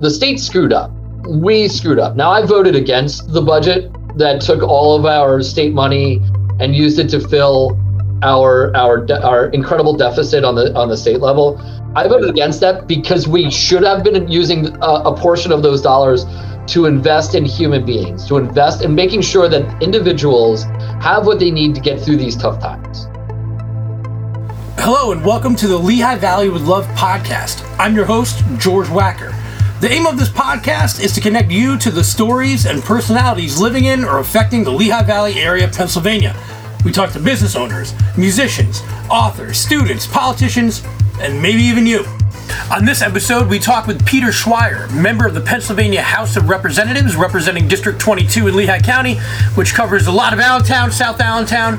the state screwed up. We screwed up. Now I voted against the budget that took all of our state money and used it to fill our our our incredible deficit on the on the state level. I voted against that because we should have been using a, a portion of those dollars to invest in human beings, to invest in making sure that individuals have what they need to get through these tough times. Hello, and welcome to the Lehigh Valley with Love podcast. I'm your host, George Wacker. The aim of this podcast is to connect you to the stories and personalities living in or affecting the Lehigh Valley area of Pennsylvania. We talk to business owners, musicians, authors, students, politicians, and maybe even you. On this episode, we talk with Peter Schweyer, member of the Pennsylvania House of Representatives, representing District 22 in Lehigh County, which covers a lot of Allentown, South Allentown.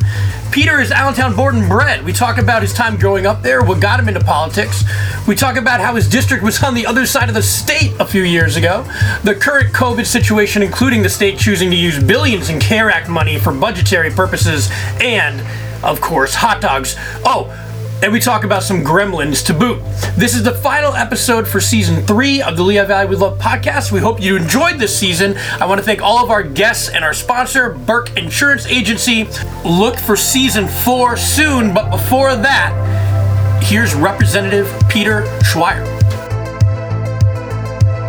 Peter is Allentown born and bred. We talk about his time growing up there, what got him into politics. We talk about how his district was on the other side of the state a few years ago, the current COVID situation, including the state choosing to use billions in CARES Act money for budgetary purposes, and, of course, hot dogs. Oh, and we talk about some gremlins to boot. This is the final episode for season three of the Lehigh Valley with Love podcast. We hope you enjoyed this season. I want to thank all of our guests and our sponsor, Burke Insurance Agency. Look for season four soon, but before that, here's Representative Peter Schweyer.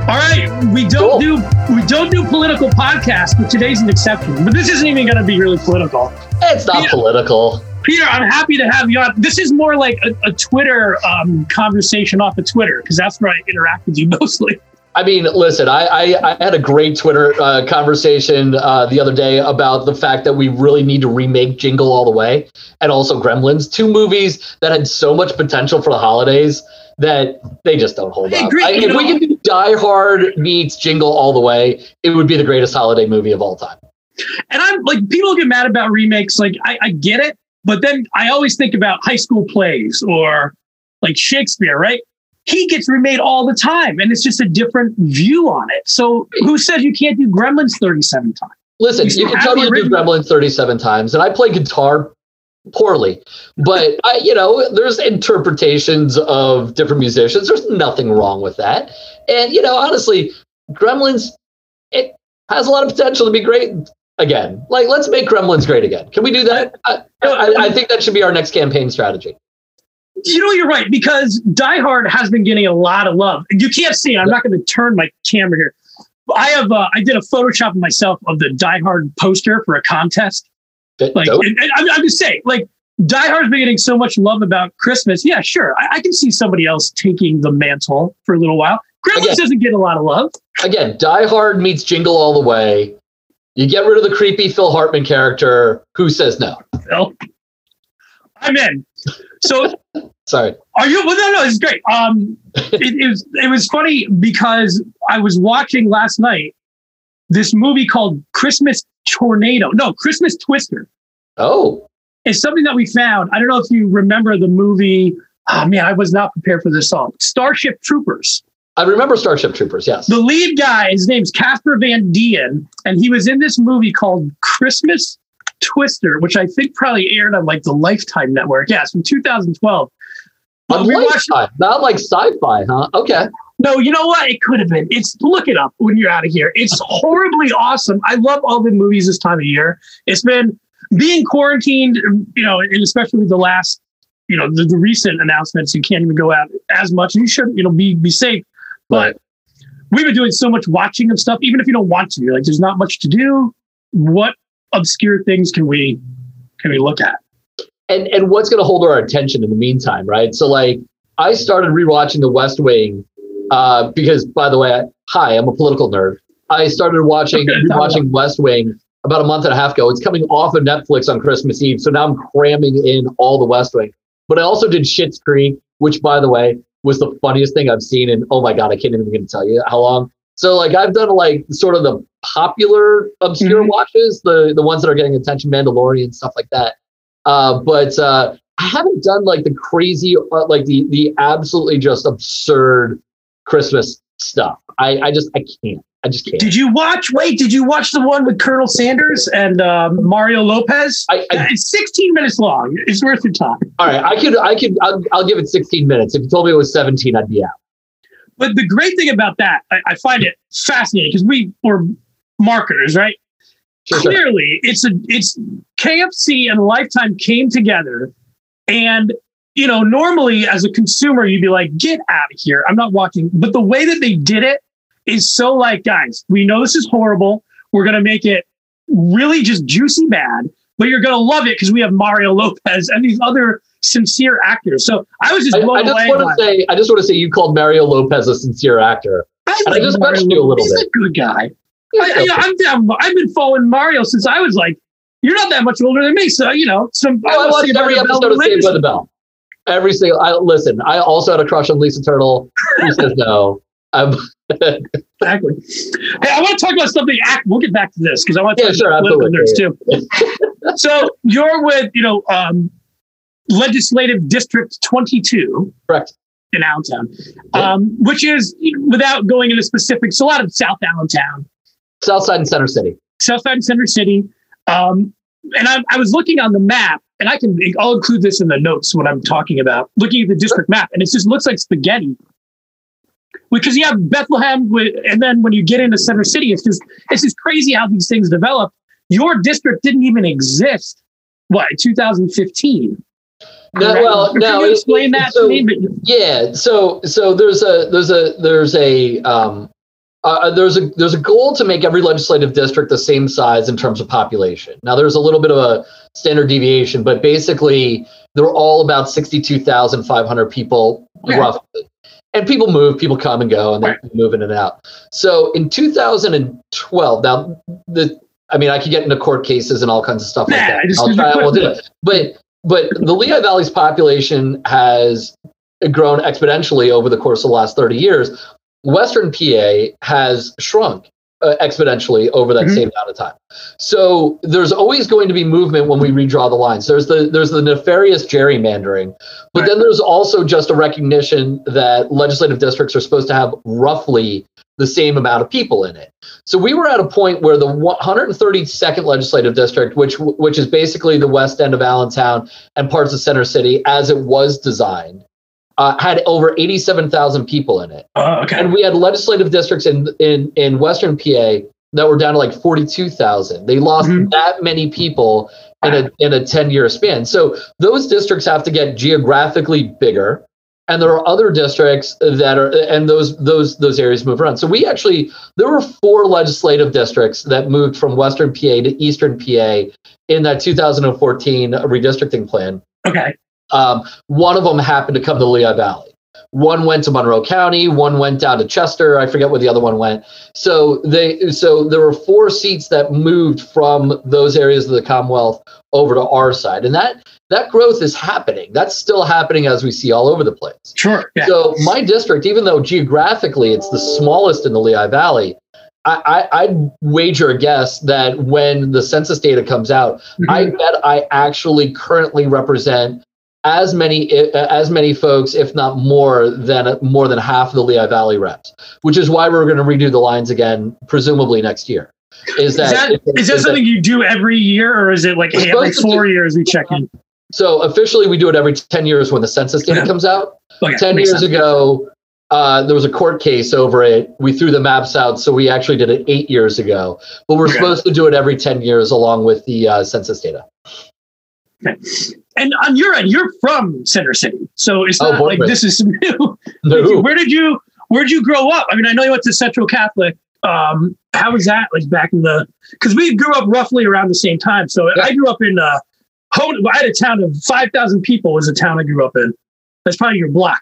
All right, we don't cool. do we don't do political podcasts, but today's an exception. But this isn't even going to be really political. It's not Yeah. political. Peter, I'm happy to have you on. This is more like a, a Twitter um, conversation off of Twitter because that's where I interact with you mostly. I mean, listen, I, I, I had a great Twitter uh, conversation uh, the other day about the fact that we really need to remake Jingle All the Way and also Gremlins, two movies that had so much potential for the holidays that they just don't hold up. agree, I- if we could do Die Hard meets Jingle All the Way, it would be the greatest holiday movie of all time. And I'm like, people get mad about remakes. Like, I, I get it, but then I always think about high school plays or like Shakespeare, right? He gets remade all the time, and it's just a different view on it. So, who says you can't do Gremlins 37 times? Listen, You you can totally do Gremlins 37 times, and I play guitar poorly, but I, you know, there's interpretations of different musicians. There's nothing wrong with that, and you know, honestly, Gremlins it has a lot of potential to be great again. Like, let's make Gremlins great again. Can we do that? I, I, I think that should be our next campaign strategy. You know, you're right because Die Hard has been getting a lot of love. You can't see. I'm not going to turn my camera here. I have. Uh, I did a Photoshop of myself of the Die Hard poster for a contest. That- Like, and, and I'm, I'm just saying, like, Die Hard's been getting so much love about Christmas. Yeah, sure. I, I can see somebody else taking the mantle for a little while. Gremlins Again. doesn't get a lot of love. again, Die Hard meets Jingle All the Way. You get rid of the creepy Phil Hartman character. Who says no? Phil. I'm in. So Sorry. Are you? Well, no, no, it's great. Um, it, it was it was funny because I was watching last night this movie called Christmas Tornado. No, Christmas Twister. Oh, It's something that we found. I don't know if you remember the movie. Oh man, I was not prepared for this song. Starship Troopers. I remember Starship Troopers. Yes. The lead guy, his name's Casper Van Dien, and he was in this movie called Christmas Twister, which I think probably aired on like the Lifetime Network. Yeah, it's from 2012. But we watched Lifetime, not like sci-fi, huh? Okay. No, you know what? It could have been. It's look it up when you're out of here. It's horribly awesome. I love all the movies this time of year. It's been being quarantined, you know, and especially the last, you know, the, the recent announcements. You can't even go out as much. You should, you know, be be safe. But we've been doing so much watching of stuff, even if you don't want to. Like, there's not much to do. What obscure things can we can we look at? and and what's going to hold our attention in the meantime, right? So like, I started rewatching The West Wing uh, because, by the way, I, hi, I'm a political nerd. I started watching Okay, rewatching West Wing about a month and a half ago. It's coming off of Netflix on Christmas Eve, so now I'm cramming in all the West Wing. But I also did Schitt's Creek, which, by the way, was the funniest thing I've seen And oh my god, I can't even to tell you how long. So like I've done like sort of the popular obscure Mhm. watches, the the ones that are getting attention, Mandalorian stuff like that. Uh, but uh, I haven't done like the crazy, uh, like the the absolutely just absurd Christmas stuff. I I just I can't. I just can't. Did you watch? Wait, did you watch the one with Colonel Sanders and um, Mario Lopez? I, I, It's 16 minutes long. It's worth your time. all right, I could I could I'll, I'll give it 16 minutes. If you told me it was 17, I'd be out. But the great thing about that, I, I find it fascinating because we were marketers, right? Sure, sure. Clearly, it's a it's KFC and Lifetime came together, and you know, normally as a consumer, you'd be like, "Get out of here! I'm not watching." But the way that they did it is so like, guys, we know this is horrible. We're gonna make it really just juicy bad, but you're gonna love it because we have Mario Lopez and these other sincere actors. So I was just I, blown I just away. want to say, I just want to say, you called Mario Lopez a sincere actor. I, I just Mario mentioned you a little He's bit. a good guy. I, you know, I'm down. I've been following Mario since I was like, you're not that much older than me, so you know. Some Oh, I will watched see every episode of Saved by the Bell. Every single. I listen. I also had a crush on Lisa Turtle. Who says no? I'm, Exactly. Hey, I want to talk about something. We'll get back to this because I want to Yeah, talk sure, about absolutely. nerds too. so you're with you know um, legislative district 22 correct. in Allentown, Yeah. um, which is without going into specifics, a lot of South Allentown. Southside and Center City. Southside and Center City. Um, and I, I was looking on the map, and I can I'll include this in the notes when I'm talking about looking at the district map, and it just looks like spaghetti. Because you have Bethlehem, and then when you get into Center City, it's just it's just crazy how these things develop. Your district didn't even exist. What 2015? No, well, Can no. you it- explain that so- to me? But Yeah. So so there's a there's a there's a um uh, there's a there's a goal to make every legislative district the same size in terms of population. Now there's a little bit of a standard deviation, but basically they're all about sixty-two thousand five hundred people Okay. roughly. And people move, people come and go, and they Right. move in and out. So in 2012, now the I mean I could get into court cases and all kinds of stuff like Nah, that. I just- I'll try. I won't do it. But but the Lehigh Valley's population has grown exponentially over the course of the last 30 years. Western PA has shrunk uh, exponentially over that Mhm. same amount of time. So there's always going to be movement when we redraw the lines. There's the there's the nefarious gerrymandering, but Right. then there's also just a recognition that legislative districts are supposed to have roughly the same amount of people in it. So we were at a point where the 132nd legislative district, which which is basically the west end of Allentown and parts of Center City, as it was designed, uh, had over 87,000 people in it, oh, okay, and we had legislative districts in in in Western PA that were down to like 42,000. They lost Mhm. that many people in a in a 10 year span. So those districts have to get geographically bigger and there are other districts that are and those those those areas move around. So we actually there were four legislative districts that moved from Western PA to Eastern PA in that 2014 redistricting plan. okay, Um, one of them happened to come to Lehigh Valley. One went to Monroe County. One went down to Chester. I forget where the other one went. So they so there were four seats that moved from those areas of the Commonwealth over to our side, and that that growth is happening. That's still happening as we see all over the place. sure, yeah, So my district, even though geographically it's the smallest in the Lehigh Valley, I, I, I'd wager a guess that when the census data comes out, I Mhm. bet I actually currently represent as many as many folks, if not more than more than half of the Lehigh Valley reps. Which is why we're going to redo the lines again, presumably next year. Is is that that is that something you do every year, or is it like hey, every to four years we check in? so? Officially, we do it every ten years when the census data Yeah. comes out. Okay, 10 years sense. ago uh, there was a court case over it we threw the maps out so we actually did it eight years ago but we're Okay. supposed to do it every 10 years along with the uh, census data And on your end, you're from Center City, so it's Oh, not born like this is new. No. Where did you Where did you grow up? I mean, I know you went to Central Catholic. Um, how was that like back in the? Because we grew up roughly around the same time. So Yeah. I grew up in uh, I had a town of five thousand people. Was a town I grew up in. That's probably your block.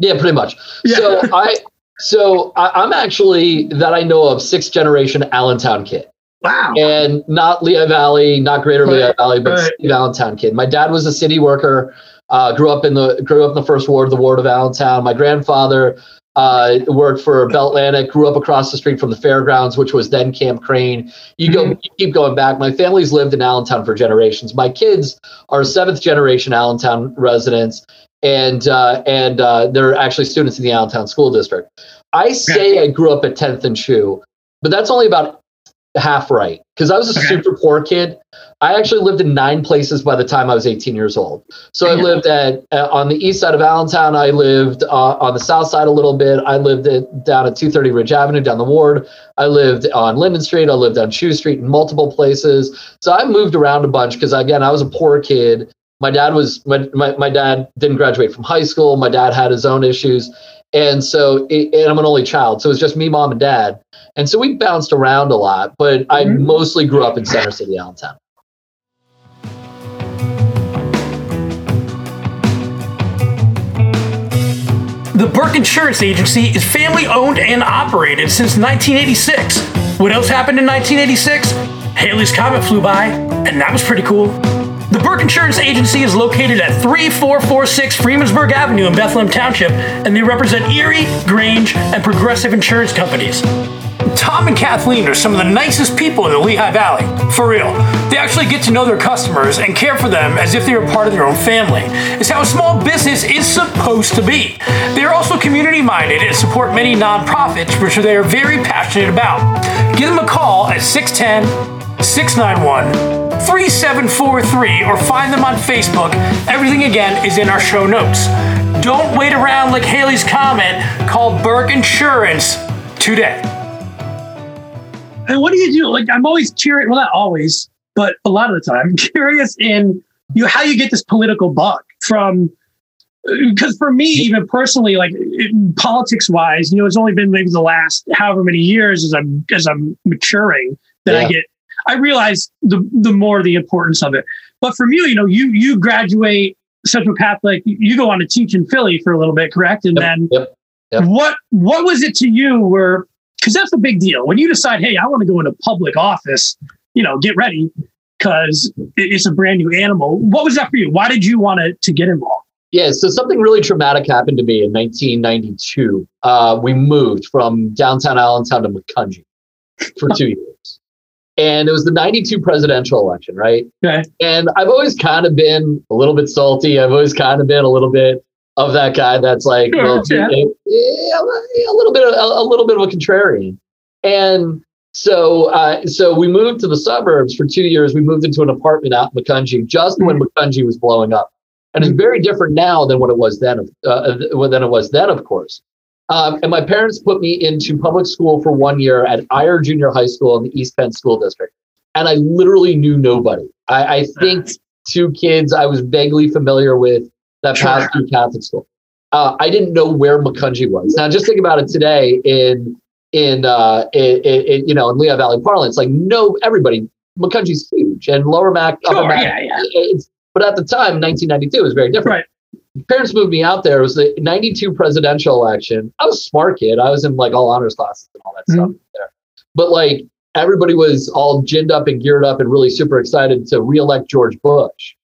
yeah pretty much Yeah. so i so I, i'm actually that i know of sixth generation allentown kid Wow. and not lehigh valley not greater Right, lehigh valley but right. Allentown kid my dad was a city worker uh, grew up in the grew up in the first ward the ward of allentown my grandfather uh, worked for Bell Atlantic, grew up across the street from the fairgrounds, which was then Camp Crane. You go, Mhm. you keep going back. My family's lived in Allentown for generations. My kids are seventh generation Allentown residents, and uh, and uh, they're actually students in the Allentown School District. I say I grew up at 10th and Shoe, but that's only about half right because I was a Okay. super poor kid. I actually lived in nine places by the time I was 18 years old. So I lived at uh, on the east side of Allentown. I lived uh, on the south side a little bit. I lived at, down at 230 Ridge Avenue down the ward. I lived on Linden Street. I lived on Shoe Street in multiple places. So I moved around a bunch because again I was a poor kid. My dad was my, my, my dad didn't graduate from high school. My dad had his own issues. And so, it, and I'm an only child. So it was just me, mom, and dad. And so we bounced around a lot, but I Mhm. mostly grew up in Center City, Allentown. The Burke Insurance Agency is family owned and operated since 1986. What else happened in 1986? Halley's Comet flew by, and that was pretty cool. The Burke Insurance Agency is located at 3446 Freemansburg Avenue in Bethlehem Township, and they represent Erie, Grange, and Progressive Insurance Companies. Tom and Kathleen are some of the nicest people in the Lehigh Valley. For real. They actually get to know their customers and care for them as if they were part of their own family. It's how a small business is supposed to be. They are also community minded and support many nonprofits, which they are very passionate about. Give them a call at 610 691 3743 or find them on Facebook. Everything again is in our show notes. Don't wait around like Halley's comment. Call Burke Insurance today. And what do you do? Like, I'm always curious. Well, not always, but a lot of the time, curious in you how you get this political bug from. Because for me, even personally, like politics wise, you know, it's only been maybe the last however many years as I'm as I'm maturing that I get. I realize the the more the importance of it. But from you, you know, you you graduate Central Catholic, you go on to teach in Philly for a little bit, correct? And Yep, then yep, yep. what what was it to you where because that's a big deal when you decide hey i want to go into public office you know get ready because it's a brand new animal what was that for you why did you want to, to get involved Yeah, so something really traumatic happened to me in 1992. Uh, we moved from downtown Allentown to Macungie for two years. And it was the 92 presidential election, right? okay And I've always kind of been a little bit salty. I've always kind of been a little bit of that guy that's like, Sure, well, yeah. a little bit, of, a, little bit of a contrarian. And so, uh, so we moved to the suburbs for two years. We moved into an apartment out in Macungie just when Macungie was blowing up, and it's very different now than what it was then. Uh, than it was then, of course. Um, and my parents put me into public school for one year at Eyer Junior High School in the East Penn School District, and I literally knew nobody. I, I think two kids I was vaguely familiar with that passed through Catholic school. Uh, I didn't know where Macungie was. Now, just think about it today in in uh, in, in, you know in Lehigh Valley parlance. Like, no, everybody Macungie's huge, and Lower Mac, Upper Sure, Mac. yeah, yeah. But at the time, 1992 was very different. Right. Parents moved me out there. It was the 92 presidential election. I was a smart kid. I was in like all honors classes and all that Mm-hmm. stuff there. But like everybody was all ginned up and geared up and really super excited to reelect George Bush.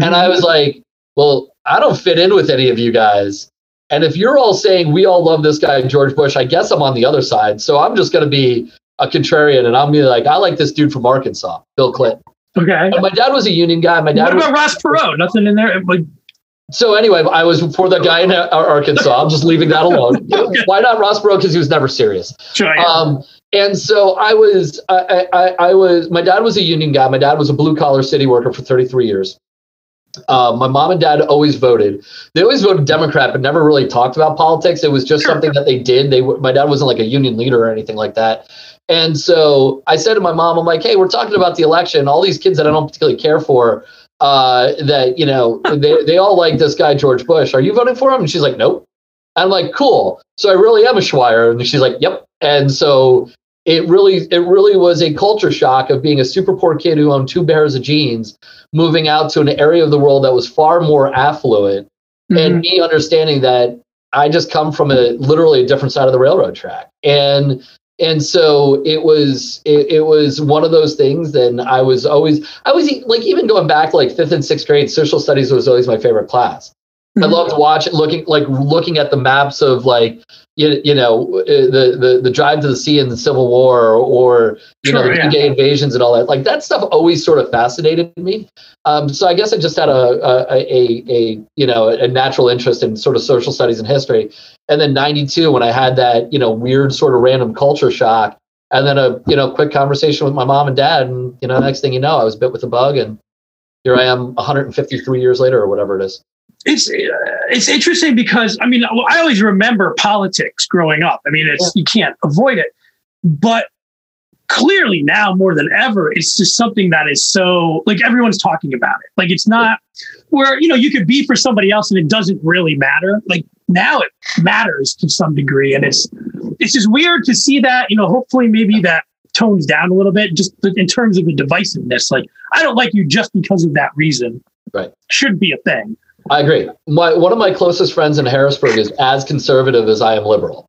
And I was like, well, I don't fit in with any of you guys. And if you're all saying we all love this guy, George Bush, I guess I'm on the other side. So I'm just going to be a contrarian and I'm be like, I like this dude from Arkansas, Bill Clinton. okay And my dad was a union guy. My what dad was, about ross perot nothing in there like so anyway, I was for the guy in Arkansas. I'm just leaving that alone. Why not Ross Perot? Because he was never serious. Um, and so I was, I, I, I was, my dad was a union guy. My dad was a blue collar city worker for 33 years. Um, my mom and dad always voted. They always voted Democrat, but never really talked about politics. It was just Sure. something that they did. They, my dad wasn't like a union leader or anything like that. And so I said to my mom, I'm like, hey, we're talking about the election. All these kids that I don't particularly care for, uh, that, you know, they, they all like this guy, George Bush. Are you voting for him? And she's like, nope. I'm like, cool. So I really am a Schweier. And she's like, yep. And so it really, it really was a culture shock of being a super poor kid who owned two pairs of jeans, moving out to an area of the world that was far more affluent, and Mhm. me understanding that I just come from a literally a different side of the railroad track. And and so it was it, it was one of those things and I was always I was like even going back like fifth and sixth grade, social studies was always my favorite class. I Mhm. loved watching, looking like looking at the maps of like you, you know uh, the, the the drive to the sea in the Civil War or, or you know the yeah. D-Day invasions and all that. Like that stuff always sort of fascinated me. Um, so I guess I just had a a, a a you know a natural interest in sort of social studies and history. And then '92 when I had that you know weird sort of random culture shock and then a you know quick conversation with my mom and dad, and you know next thing you know, I was bit with a bug, and here I am, 153 years later, or whatever it is. It's it's interesting because I mean I always remember politics growing up. I mean it's yeah. you can't avoid it, but clearly now more than ever, it's just something that is so like everyone's talking about it. Like it's not where you know you could be for somebody else and it doesn't really matter. Like now it matters to some degree, and it's it's just weird to see that. You know, hopefully maybe that tones down a little bit just in terms of the divisiveness. Like I don't like you just because of that reason. Right, should be a thing. I agree. My one of my closest friends in Harrisburg is as conservative as I am liberal.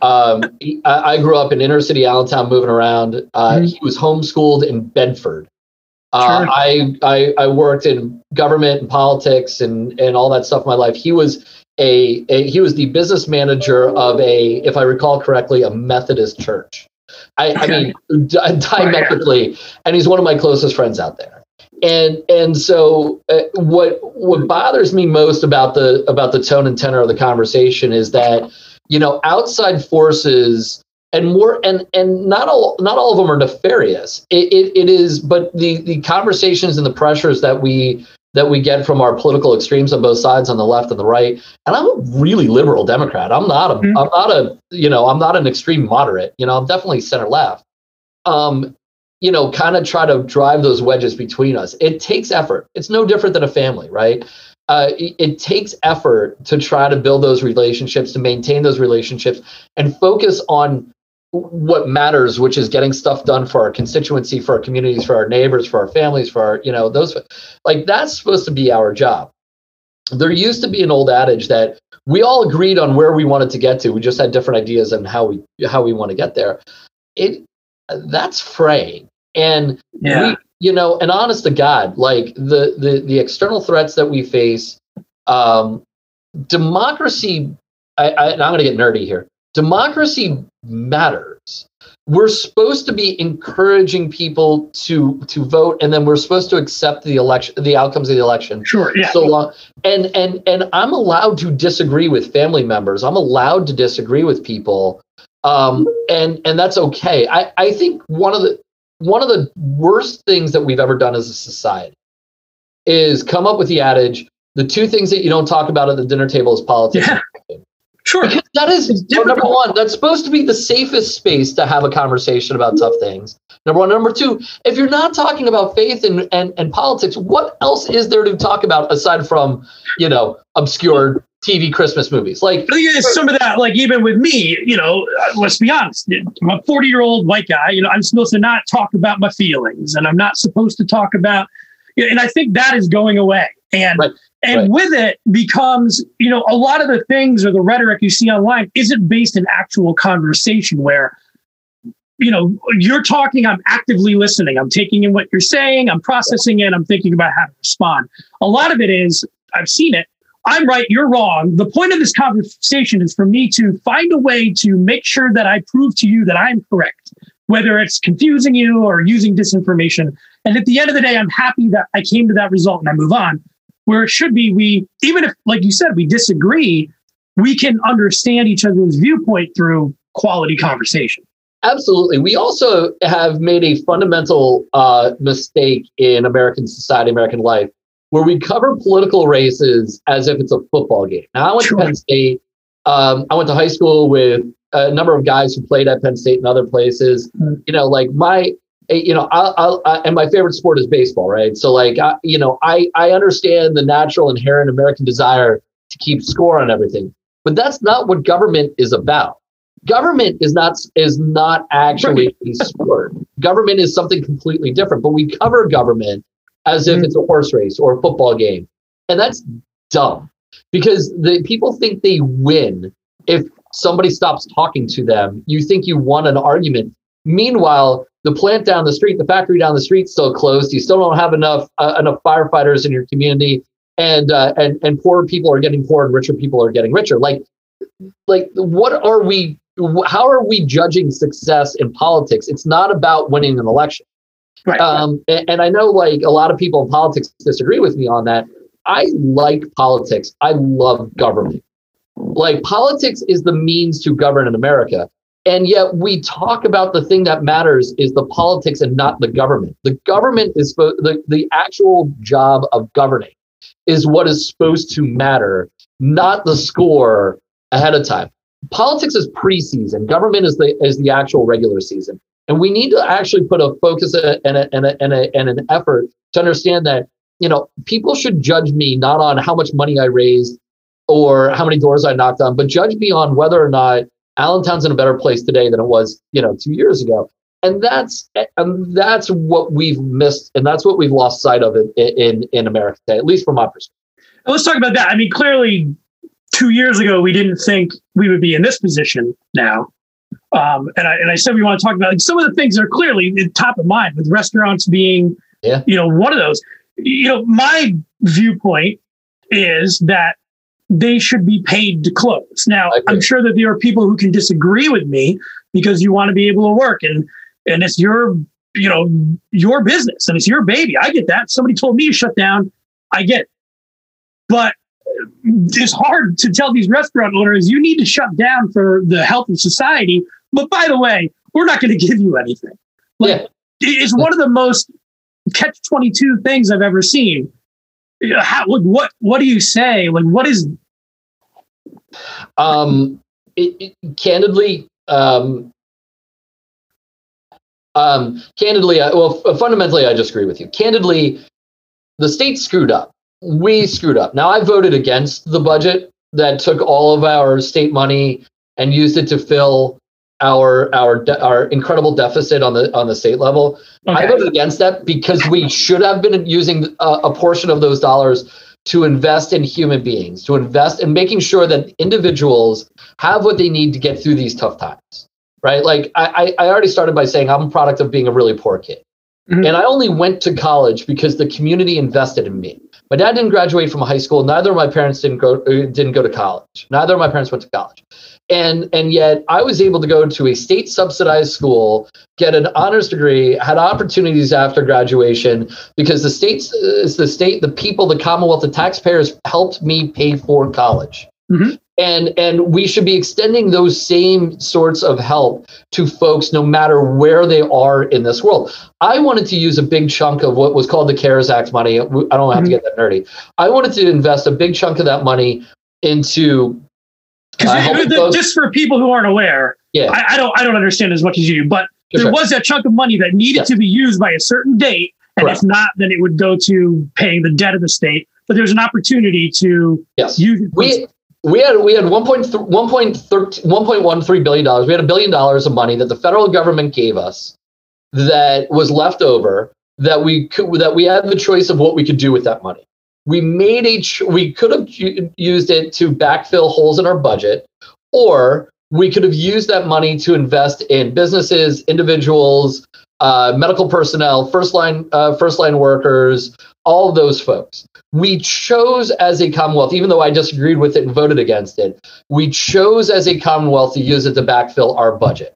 Um, I, I, grew up in inner city Allentown, moving around. Uh, mm-hmm. He was homeschooled in Bedford. Uh, sure. I, I I worked in government and politics and and all that stuff in my life. He was a, a he was the business manager of a, if I recall correctly, a Methodist church. I, okay. I mean, di- diametrically, oh, yeah. and he's one of my closest friends out there. And and so uh, what what bothers me most about the about the tone and tenor of the conversation is that you know outside forces and more and and not all not all of them are nefarious. It, it, it is but the the conversations and the pressures that we that we get from our political extremes on both sides on the left and the right and i'm a really liberal democrat. I'm not a am mm-hmm. not a you know i'm not an extreme moderate. You know i'm definitely center left. Um you know kind of try to drive those wedges between us it takes effort it's no different than a family right uh, it, it, takes effort to try to build those relationships, to maintain those relationships, and focus on what matters, which is getting stuff done for our constituency, for our communities, for our neighbors, for our families, for our, you know, those like that's supposed to be our job. There used to be an old adage that we all agreed on where we wanted to get to. We just had different ideas on how we how we want to get there. It that's fraying. And yeah. we, you know, and honest to God, like the the the external threats that we face, um, democracy. I, I, I'm going to get nerdy here. Democracy matters. We're supposed to be encouraging people to to vote, and then we're supposed to accept the election, the outcomes of the election. Sure. Yeah. So long, and and and I'm allowed to disagree with family members. I'm allowed to disagree with people, um, and and that's okay. I I think one of the one of the worst things that we've ever done as a society is come up with the adage the two things that you don't talk about at the dinner table is politics. Yeah. Sure. Because that is number one. That's supposed to be the safest space to have a conversation about tough things. Number one. Number two, if you're not talking about faith and, and, and politics, what else is there to talk about aside from, you know, obscure TV Christmas movies. Like some of that, like even with me, you know, uh, let's be honest, I'm a 40 year old white guy. You know, I'm supposed to not talk about my feelings, and I'm not supposed to talk about. And I think that is going away. And right. and right. with it becomes, you know, a lot of the things or the rhetoric you see online isn't based in actual conversation where you know, you're talking, I'm actively listening. I'm taking in what you're saying, I'm processing it, I'm thinking about how to respond. A lot of it is, I've seen it, I'm right, you're wrong. The point of this conversation is for me to find a way to make sure that I prove to you that I'm correct, whether it's confusing you or using disinformation. And at the end of the day, I'm happy that I came to that result and I move on. Where it should be, we, even if, like you said, we disagree, we can understand each other's viewpoint through quality conversation. Absolutely. We also have made a fundamental uh, mistake in American society, American life, where we cover political races as if it's a football game. Now, I went sure. to Penn State. Um, I went to high school with a number of guys who played at Penn State and other places. Mm-hmm. You know, like my, you know, I, I, I, and my favorite sport is baseball, right? So, like, I, you know, I, I understand the natural, inherent American desire to keep score on everything, but that's not what government is about. Government is not is not actually a sport. Government is something completely different. But we cover government as if mm-hmm. it's a horse race or a football game. And that's dumb because the people think they win if somebody stops talking to them. You think you won an argument. Meanwhile, the plant down the street, the factory down the street, still closed. You still don't have enough uh, enough firefighters in your community, and uh, and and poor people are getting poor, and richer people are getting richer. Like, like what are we? How are we judging success in politics? It's not about winning an election. Right. Um, and, and I know like a lot of people in politics disagree with me on that. I like politics. I love government. Like politics is the means to govern in America. And yet we talk about the thing that matters is the politics and not the government. The government is the, the actual job of governing is what is supposed to matter, not the score ahead of time. Politics is preseason. Government is the is the actual regular season. And we need to actually put a focus and, a, and, a, and, a, and an effort to understand that, you know, people should judge me not on how much money I raised or how many doors I knocked on, but judge me on whether or not Allentown's in a better place today than it was, you know, two years ago. And that's and that's what we've missed, and that's what we've lost sight of in in, in America today, at least from my perspective. Let's talk about that. I mean, clearly, two years ago, we didn't think we would be in this position now. Um, and I and I said we want to talk about like, some of the things that are clearly top of mind, with restaurants being, yeah. you know, one of those. You know, my viewpoint is that they should be paid to close. Now, I'm sure that there are people who can disagree with me because you want to be able to work and and it's your you know your business and it's your baby. I get that. Somebody told me to shut down. I get it. But it's hard to tell these restaurant owners you need to shut down for the health of society. But by the way, we're not going to give you anything. Like, yeah. It's one of the most catch 22 things I've ever seen. How what what do you say? Like what is um it, it, candidly um um candidly I, well fundamentally i disagree with you. Candidly the state screwed up. We screwed up. Now i voted against the budget that took all of our state money and used it to fill our our our incredible deficit on the on the state level. Okay. I voted against that because we should have been using a, a, portion of those dollars to invest in human beings, to invest in making sure that individuals have what they need to get through these tough times. Right? Like I, I already started by saying I'm a product of being a really poor kid. Mm-hmm. And I only went to college because the community invested in me. My dad didn't graduate from high school. Neither of my parents didn't go uh, didn't go to college. Neither of my parents went to college and and yet I was able to go to a state subsidized school, get an honors degree, had opportunities after graduation because the states is the state, the people, the Commonwealth, the taxpayers helped me pay for college. Mm-hmm. And and we should be extending those same sorts of help to folks no matter where they are in this world. I wanted to use a big chunk of what was called the CARES Act money. I don't have mm-hmm. to get that nerdy. I wanted to invest a big chunk of that money into uh, just for people who aren't aware, yeah. I, I, don't I don't understand as much as you, but sure, there was that chunk of money that needed to be used by a certain date, and Correct. if not, then it would go to paying the debt of the state. But there's an opportunity to yes. use. We, we had we had 1.13 billion dollars. We had a billion dollars of money that the federal government gave us that was left over that we could that we had the choice of what we could do with that money we made a ch- we could have used it to backfill holes in our budget or we could have used that money to invest in businesses individuals uh, medical personnel first line uh, first line workers all those folks. We chose as a commonwealth even though i disagreed with it and voted against it we chose as a commonwealth to use it to backfill our budget.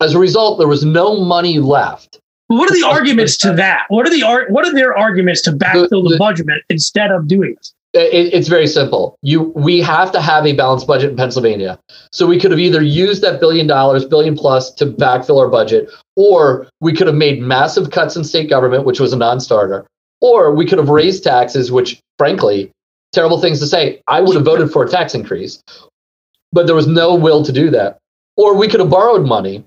As a result there was no money left what are the arguments to that? What are the what are their arguments to backfill the, the, the budget instead of doing this? Uh, it, it's very simple. You we have to have a balanced budget in Pennsylvania. So we could have either used that billion dollars, billion plus, to backfill our budget, or we could have made massive cuts in state government, which was a non-starter, or we could have raised taxes, which frankly, terrible things to say. I would have voted for a tax increase, but there was no will to do that. Or we could have borrowed money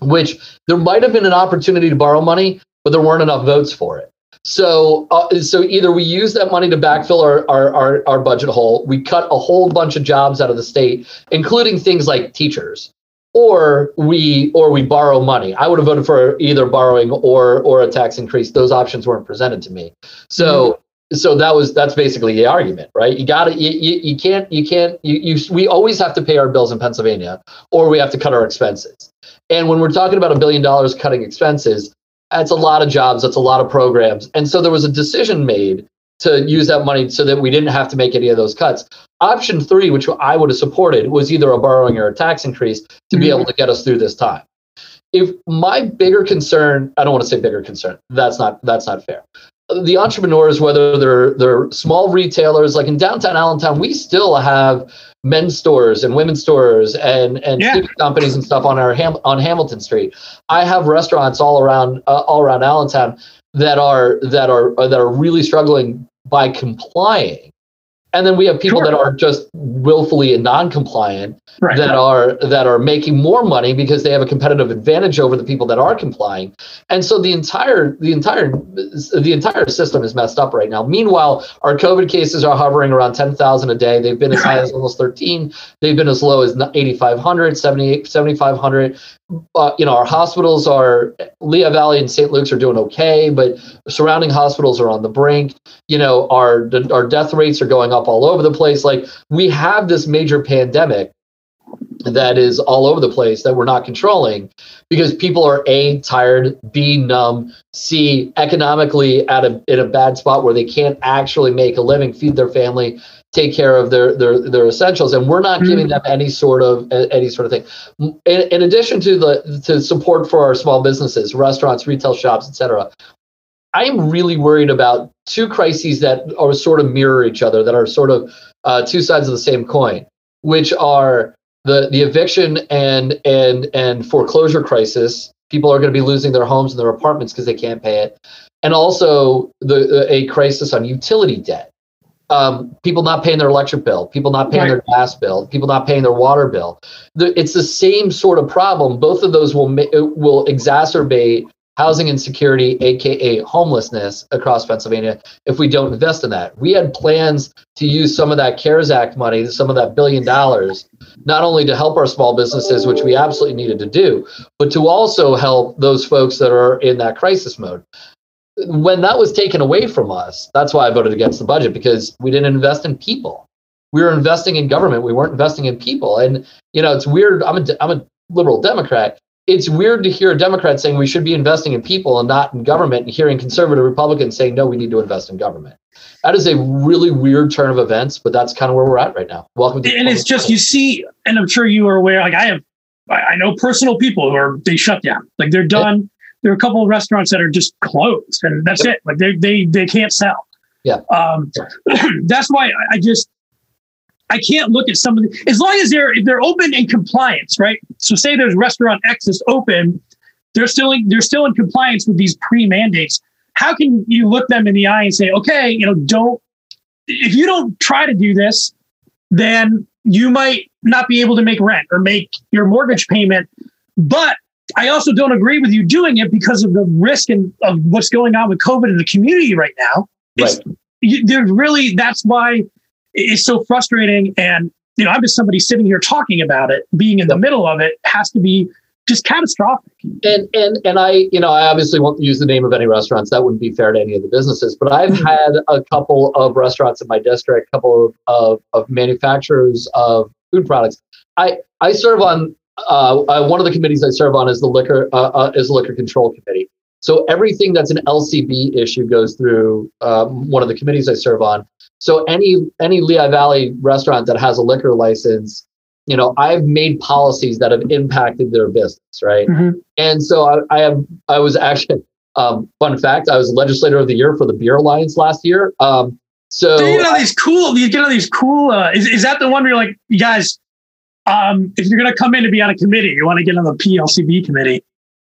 which there might have been an opportunity to borrow money, but there weren't enough votes for it. So, uh, so either we use that money to backfill our, our, our, our, budget hole, we cut a whole bunch of jobs out of the state, including things like teachers, or we or we borrow money. I would have voted for either borrowing or or a tax increase. Those options weren't presented to me. So. Mm-hmm so that was that's basically the argument right you got to you, you, you, can't you can't you, you we always have to pay our bills in pennsylvania or we have to cut our expenses and when we're talking about a billion dollars cutting expenses that's a lot of jobs that's a lot of programs. And so there was a decision made to use that money so that we didn't have to make any of those cuts. Option three which i would have supported was either a borrowing or a tax increase to mm-hmm. be able to get us through this time. If my bigger concern i don't want to say bigger concern that's not that's not fair. The entrepreneurs, whether they're they're small retailers, like in downtown Allentown, we still have men's stores and women's stores and and Yeah. companies and stuff on our Ham- on Hamilton Street. I have restaurants all around uh, all around Allentown that are that are that are really struggling by complying. And then we have people Sure. that are just willfully non-compliant Right. that are that are making more money because they have a competitive advantage over the people that are complying and so the entire the entire the entire system is messed up right now meanwhile our covid cases are hovering around 10,000 a day they've been as high as almost 13 they've been as low as 8500 78 7500 uh, you know our hospitals are Lehigh Valley and St. Luke's are doing okay but surrounding hospitals are on the brink you know our our death rates are going up all over the place. Like we have this major pandemic that is all over the place that we're not controlling because people are a tired b numb c economically at a in a bad spot where they can't actually make a living feed their family take care of their their their essentials. And we're not giving mm. them any sort of any sort of thing. In, in addition to the to support for our small businesses restaurants retail shops etc I am really worried about two crises that are sort of mirror each other, that are sort of uh, two sides of the same coin, which are the the eviction and and and foreclosure crisis. People are going to be losing their homes and their apartments because they can't pay it, and also the a crisis on utility debt. Um, people not paying their electric bill, people not paying their gas bill, people not paying their water bill. The, it's the same sort of problem. Both of those will ma- will exacerbate housing insecurity, aka homelessness, across Pennsylvania if we don't invest in that. We had plans to use some of that CARES Act money, some of that billion dollars, not only to help our small businesses, which we absolutely needed to do, but to also help those folks that are in that crisis mode. When that was taken away from us, that's why I voted against the budget because we didn't invest in people. We were investing in government. We weren't investing in people. And you know, it's weird. I'm a I'm a liberal Democrat, it's weird to hear a Democrat saying we should be investing in people and not in government, and hearing conservative Republicans saying no, we need to invest in government. That is a really weird turn of events, but that's kind of where we're at right now. Welcome to. and it's just you see, and I'm sure you are aware. Like I have, I know personal people who are they shut down. Like they're done. There are a couple of restaurants that are just closed, and that's it. Like they they they can't sell. Yeah. Um, that's why I just I can't look at somebody as long as they're if they're open in compliance, right? So say there's restaurant X is open, they're still in, they're still in compliance with these pre mandates. How can you look them in the eye and say, okay, you know, don't if you don't try to do this, then you might not be able to make rent or make your mortgage payment. But I also don't agree with you doing it because of the risk and of what's going on with COVID in the community right now. It's, you, there's really that's why it's so frustrating. And you know, I'm just somebody sitting here talking about it, being in the middle of it has to be just catastrophic. and and and I, you know, I obviously won't use the name of any restaurants. That wouldn't be fair to any of the businesses. But I've had a couple of restaurants in my district, a couple of, of, of manufacturers of food products. I I serve on uh, uh, one of the committees I serve on is the liquor uh, uh, is the liquor control committee. So everything that's an LCB issue goes through um, one of the committees I serve on. So any any Lehigh Valley restaurant that has a liquor license, you know, I've made policies that have impacted their business, right? Mhm. And so I, I have I was actually um, fun fact, I was legislator of the year for the Beer Alliance last year. Um, so So you get all these cool, you get all these cool. Uh, is, is that the one where you're like, you guys, um, if you're going to come in to be on a committee, you want to get on the PLCB committee?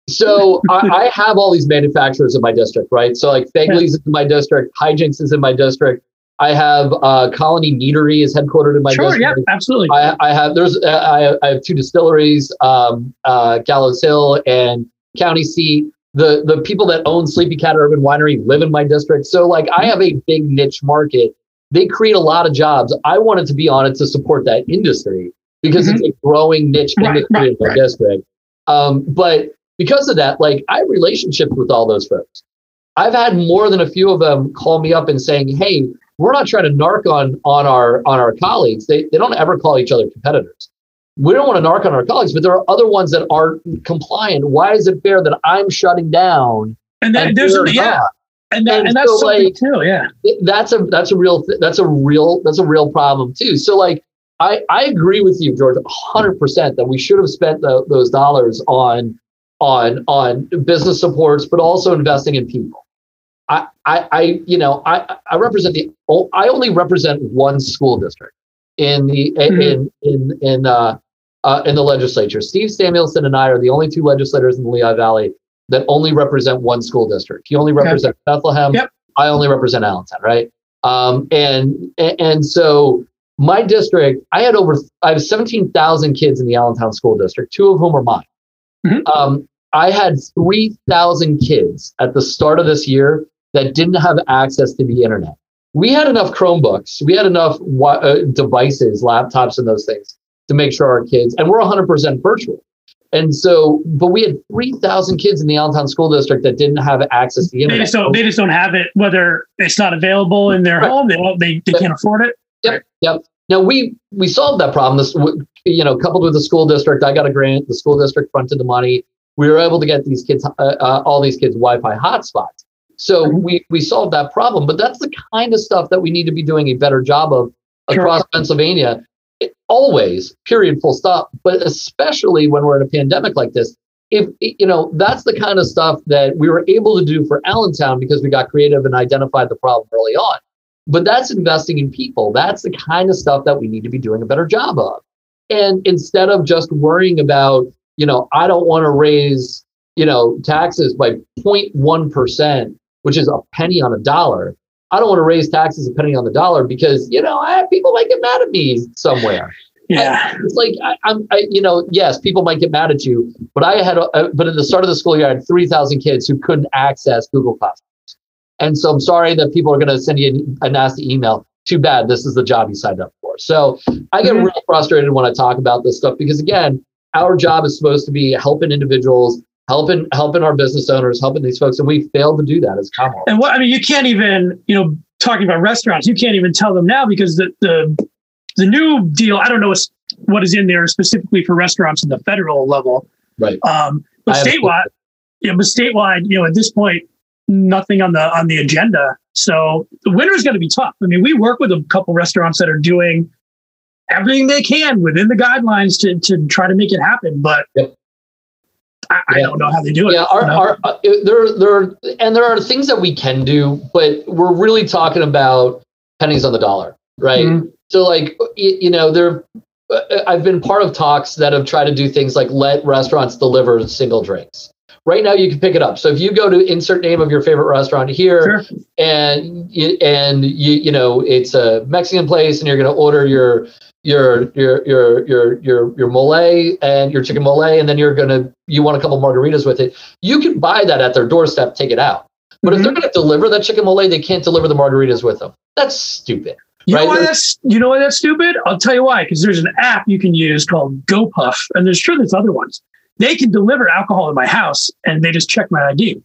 so I, I have all these manufacturers in my district, right? So like Fegley's is in my district, Hijinx is in my district. I have uh, Colony Meadery is headquartered in my district. sure, yeah, absolutely. I, I have there's uh, I, I have two distilleries, um, uh, Gallows Hill and County Seat. The the people that own Sleepy Cat Urban Winery live in my district, so like I have a big niche market. They create a lot of jobs. I wanted to be on it to support that industry because it's a growing niche Mm-hmm. Right, industry right, in my right. district. Um, but because of that, like I have relationships with all those folks. I've had more than a few of them call me up and saying, "Hey, we're not trying to narc on on our on our colleagues. They they don't ever call each other competitors. We don't want to narc on our colleagues, but there are other ones that aren't compliant. Why is it fair that I'm shutting down? and then there's yeah, and, that, And and that's so, something like, too. Yeah, That's a that's a real th- that's a real that's a real problem too. So like I I agree with you, George, 100 percent that we should have spent tho- those dollars on on on business supports, but also investing in people. I, I, I, you know, I, I represent the, I only represent one school district. in the Mhm. in in in uh, uh, in the legislature. Steve Samuelson and I are the only two legislators in the Lehigh Valley that only represent one school district. He only Okay. represents Bethlehem. Yep. I only represent Allentown, right? Um, and and so my district, I had over I have seventeen thousand kids in the Allentown school district. Two of whom are mine. Mhm. Um, I had three thousand kids at the start of this year that didn't have access to the internet. We had enough Chromebooks, we had enough uh, devices, laptops, and those things to make sure our kids, and we're 100% virtual. And so, but we had 3,000 kids in the Allentown School District that didn't have access to the They internet. just don't. They just don't have it. Whether it's not available in their Right. home, they. They, they can't afford it. Yep, yep. Now we we solved that problem. This you know, coupled with the school district, I got a grant. The school district fronted the money. We were able to get these kids, uh, uh, all these kids, Wi-Fi hotspots. So we we solved that problem. But that's the kind of stuff that we need to be doing a better job of Sure. across Pennsylvania. It- always, period, full stop. But especially when we're in a pandemic like this, if you know, that's the kind of stuff that we were able to do for Allentown because we got creative and identified the problem early on. But that's investing in people. That's the kind of stuff that we need to be doing a better job of. And instead of just worrying about, you know, I don't want to raise, you know, taxes by 0.1%, which is a penny on a dollar. I don't want to raise taxes a penny on the dollar because, you know, I, people might get mad at me somewhere. Yeah. It's like I, I'm, I, you know, yes, people might get mad at you, but I had, a, a- but at the start of the school year, I had three thousand kids who couldn't access Google Classrooms, and so I'm sorry that people are going to send you a nasty email. Too bad, this is the job you signed up for. So I get Mhm. real frustrated when I talk about this stuff because again, our job is supposed to be helping individuals, helping helping our business owners, helping these folks, and we failed to do that as Commonwealth. And what I mean, you can't even, you know, talking about restaurants, you can't even tell them now because the the the new deal. I don't know what's- in there specifically for restaurants in the federal level. Right. Um, but statewide, yeah, but statewide, you know, at this point, nothing on the on the agenda. So the winter is going to be tough. I mean, we work with a couple restaurants that are doing everything they can within the guidelines to to try to make it happen, but Yep. I, I don't know how they do it. Yeah, our, you know? our, uh, there, there, and there are things that we can do, but we're really talking about pennies on the dollar, right? Mhm. So, like, you, you know, there, uh, I've been part of talks that have tried to do things like let restaurants deliver single drinks. Right now, you can pick it up. So if you go to insert name of your favorite restaurant here, Sure. and you, and you you know it's a Mexican place, and you're going to order your your your your your your your mole and your chicken mole, and then you're gonna you want a couple margaritas with it. You can buy that at their doorstep, take it out. But if Mhm. they're going to deliver that chicken mole, they can't deliver the margaritas with them. That's stupid. You Right, know why that's you know why that's stupid? I'll tell you why. Because there's an app you can use called GoPuff, and there's sure there's other ones. They can deliver alcohol to my house, and they just check my ID.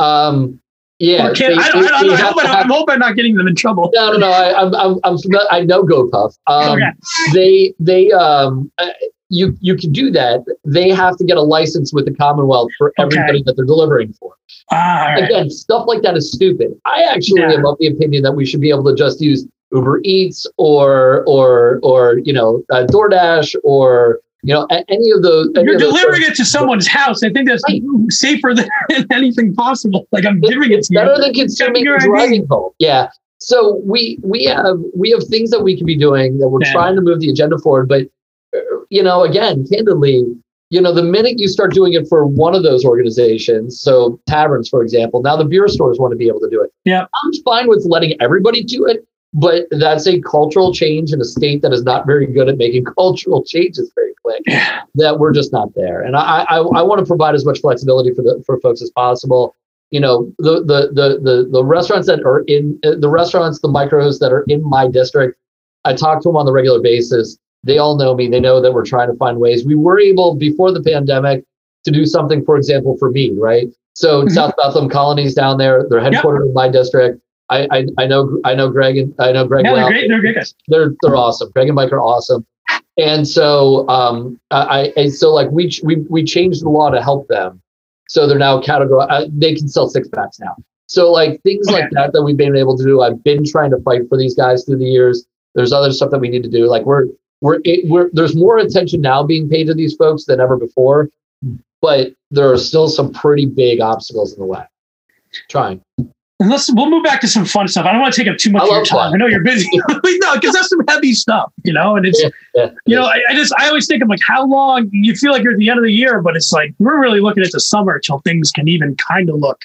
Um, yeah, Or can, they- I, don't, I, don't, I, hope I, have- am hoping I'm not getting them in trouble. no, no, no. I, I'm, I'm, I'm I know GoPuff. Um, Okay. They, they, um, uh, you, you can do that. They have to get a license with the Commonwealth for Okay. everybody that they're delivering for. Ah, right. Again, stuff like that is stupid. I actually Yeah. am of the opinion that we should be able to just use Uber Eats or, or, or you know, uh, DoorDash or you know, any of those. any You're of those delivering it to someone's house. I think that's Right. safer than anything possible. Like I'm giving it to you. better than consuming driving home. Yeah. So we we have we have things that we can be doing that we're Yeah. trying to move the agenda forward. But uh, you know, again, candidly, you know, the minute you start doing it for one of those organizations, so taverns, for example, now the beer stores want to be able to do it. Yeah. I'm fine with letting everybody do it, but that's a cultural change in a state that is not very good at making cultural changes very quick Yeah. that we're just not there. And I, I, I want to provide as much flexibility for the for folks as possible. You know, the the the the, the restaurants that are in uh, the restaurants, the micros that are in my district, I talk to them on the regular basis. They all know me. They know that we're trying to find ways. We were able before the pandemic to do something, for example, for me, right? So Mhm. South Bethlehem colonies down there, they're Yep. headquartered in my district. I, I I know I know Greg and I know Greg Yeah, well they're great. They're great guys. they're they're awesome. Greg and Mike are awesome. And so um I and so like we we we changed the law to help them. So they're now categorized. Uh, they can sell six packs now. So like things Okay. like that that we've been able to do. I've been trying to fight for these guys through the years. There's other stuff that we need to do. Like we're we're it, we're there's more attention now being paid to these folks than ever before, but there are still some pretty big obstacles in the way. Trying. Let's we'll move back to some fun stuff. I don't want to take up too much I of your time. fun. I know you're busy. no, because that's some heavy stuff, you know. And it's Yeah, yeah, you know, I, I just I always think I'm like, how long you feel like you're at the end of the year, but it's like we're really looking at the summer till things can even kind of look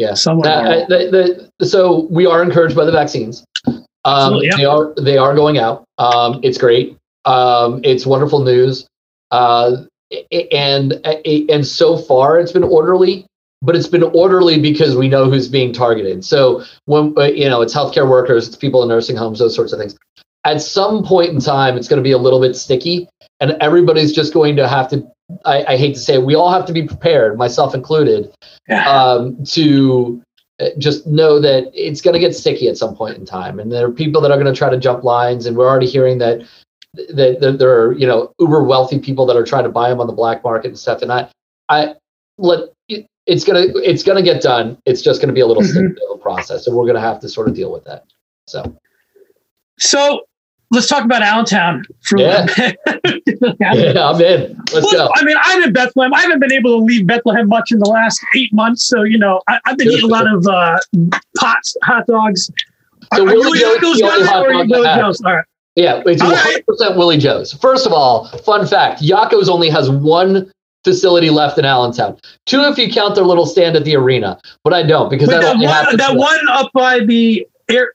yeah. somewhat. Uh, normal. uh, the, the, so we are encouraged by the vaccines. Um, yeah. They are they are going out. Um, it's great. Um, it's wonderful news. Uh, and and so far it's been orderly, but it's been orderly because we know who's being targeted. So when uh, you know it's healthcare workers, it's people in nursing homes, those sorts of things. At some point in time, it's going to be a little bit sticky, and everybody's just going to have to. I, I hate to say, it, we all have to be prepared, myself included, Yeah. um, to uh, just know that it's going to get sticky at some point in time, and there are people that are going to try to jump lines, and we're already hearing that that, that there are you know uber wealthy people that are trying to buy them on the black market and stuff. And I, I let it's gonna it's gonna get done. It's just gonna be a little Mhm. of a process, and we're gonna have to sort of deal with that. So so let's talk about Allentown for Yeah. a little bit. yeah, I'm in. Let's Well, go. I mean, I'm in Bethlehem. I haven't been able to leave Bethlehem much in the last eight months. So, you know, I, I've been eating a lot of uh, Potts, hot dogs. So are, are Willie Joe's the hot or are you dog Willie. Joe's? All right. Yeah, it's All 100 percent Willie Joe's. First of all, fun fact: Yocco's only has one facility left in Allentown. Two, if you count their little stand at the arena, but I don't because Wait, that one, that one up by the air,